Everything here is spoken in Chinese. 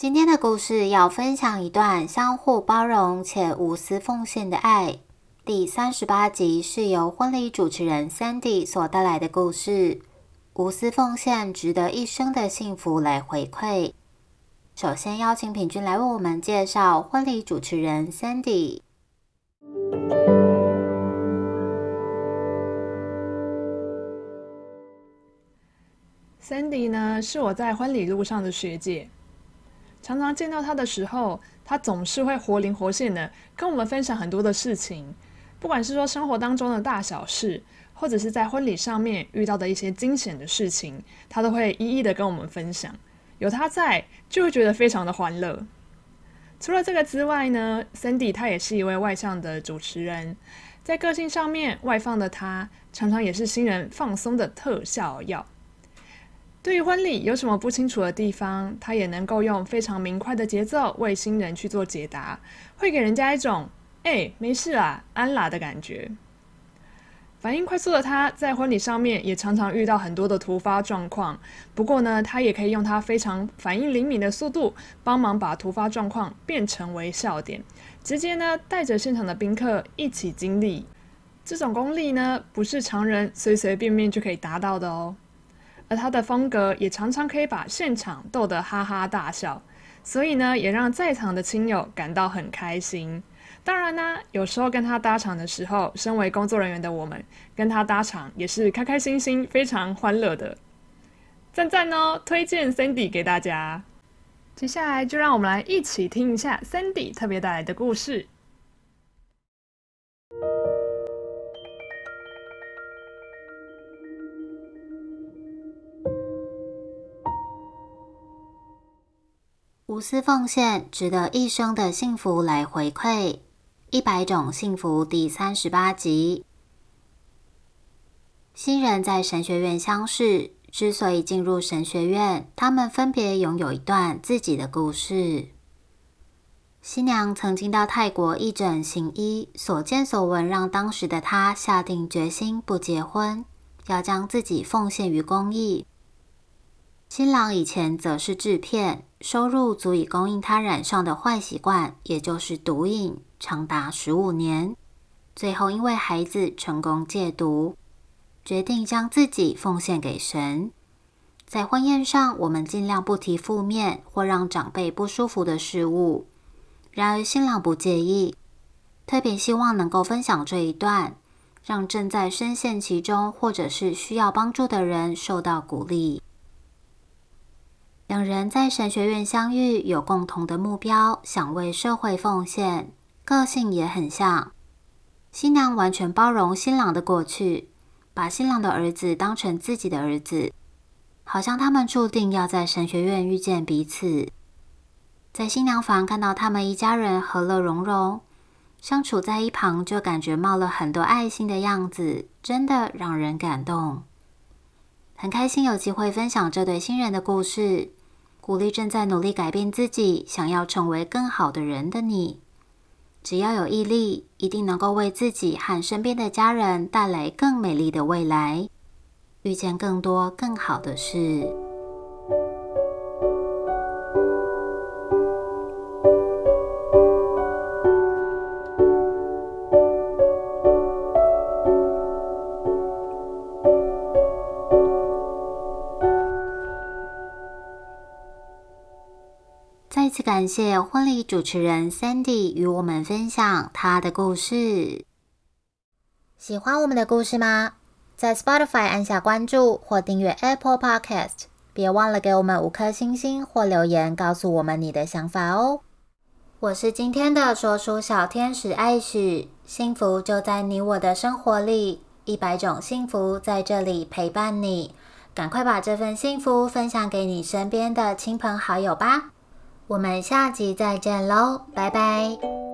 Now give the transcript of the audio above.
今天的故事要分享一段相互包容且无私奉献的爱。第三十八集是由婚礼主持人 Sandy 所带来的故事。无私奉献值得一生的幸福来回馈。首先邀请品君来为我们介绍婚礼主持人 Sandy。Sandy 呢，是我在婚礼路上的学姐。常常见到他的时候，他总是会活灵活现的跟我们分享很多的事情，不管是说生活当中的大小事，或者是在婚礼上面遇到的一些惊险的事情，他都会一一的跟我们分享。有他在，就会觉得非常的欢乐。除了这个之外呢，Cindy 他也是一位外向的主持人，在个性上面外放的他，常常也是新人放松的特效药。对于婚礼有什么不清楚的地方，他也能够用非常明快的节奏为新人去做解答，会给人家一种“哎，没事啊，安啦”的感觉。反应快速的他，在婚礼上面也常常遇到很多的突发状况。不过呢，他也可以用他非常反应灵敏的速度，帮忙把突发状况变成为笑点，直接呢带着现场的宾客一起经历。这种功力呢，不是常人随随便便就可以达到的哦。而他的风格也常常可以把现场逗得哈哈大笑，所以呢，也让在场的亲友感到很开心。当然呢，有时候跟他搭场的时候，身为工作人员的我们跟他搭场也是开开心心、非常欢乐的。赞赞哦，推荐 Cindy 给大家。接下来就让我们来一起听一下 Cindy 特别带来的故事。无私奉献，值得一生的幸福来回馈。一百种幸福第三十八集。新人在神学院相识，之所以进入神学院，他们分别拥有一段自己的故事。新娘曾经到泰国义诊行医，所见所闻让当时的她下定决心不结婚，要将自己奉献于公益。新郎以前则是制片，收入足以供应他染上的坏习惯，也就是毒瘾，长达十五年。最后因为孩子成功戒毒，决定将自己奉献给神。在婚宴上，我们尽量不提负面或让长辈不舒服的事物。然而新郎不介意，特别希望能够分享这一段，让正在深陷其中或者是需要帮助的人受到鼓励。两人在神学院相遇，有共同的目标，想为社会奉献，个性也很像。新娘完全包容新郎的过去，把新郎的儿子当成自己的儿子，好像他们注定要在神学院遇见彼此。在新娘房看到他们一家人和乐融融，相处在一旁就感觉冒了很多爱心的样子，真的让人感动。很开心有机会分享这对新人的故事。鼓励正在努力改变自己、想要成为更好的人的你，只要有毅力，一定能够为自己和身边的家人带来更美丽的未来，遇见更多更好的事。再次感谢婚礼主持人 Sandy 与我们分享他的故事。喜欢我们的故事吗？在 Spotify 按下关注或订阅 Apple Podcast，别忘了给我们五颗星星或留言，告诉我们你的想法哦。我是今天的说书小天使艾许，幸福就在你我的生活里，一百种幸福在这里陪伴你。赶快把这份幸福分享给你身边的亲朋好友吧。我们下集再见喽，拜拜。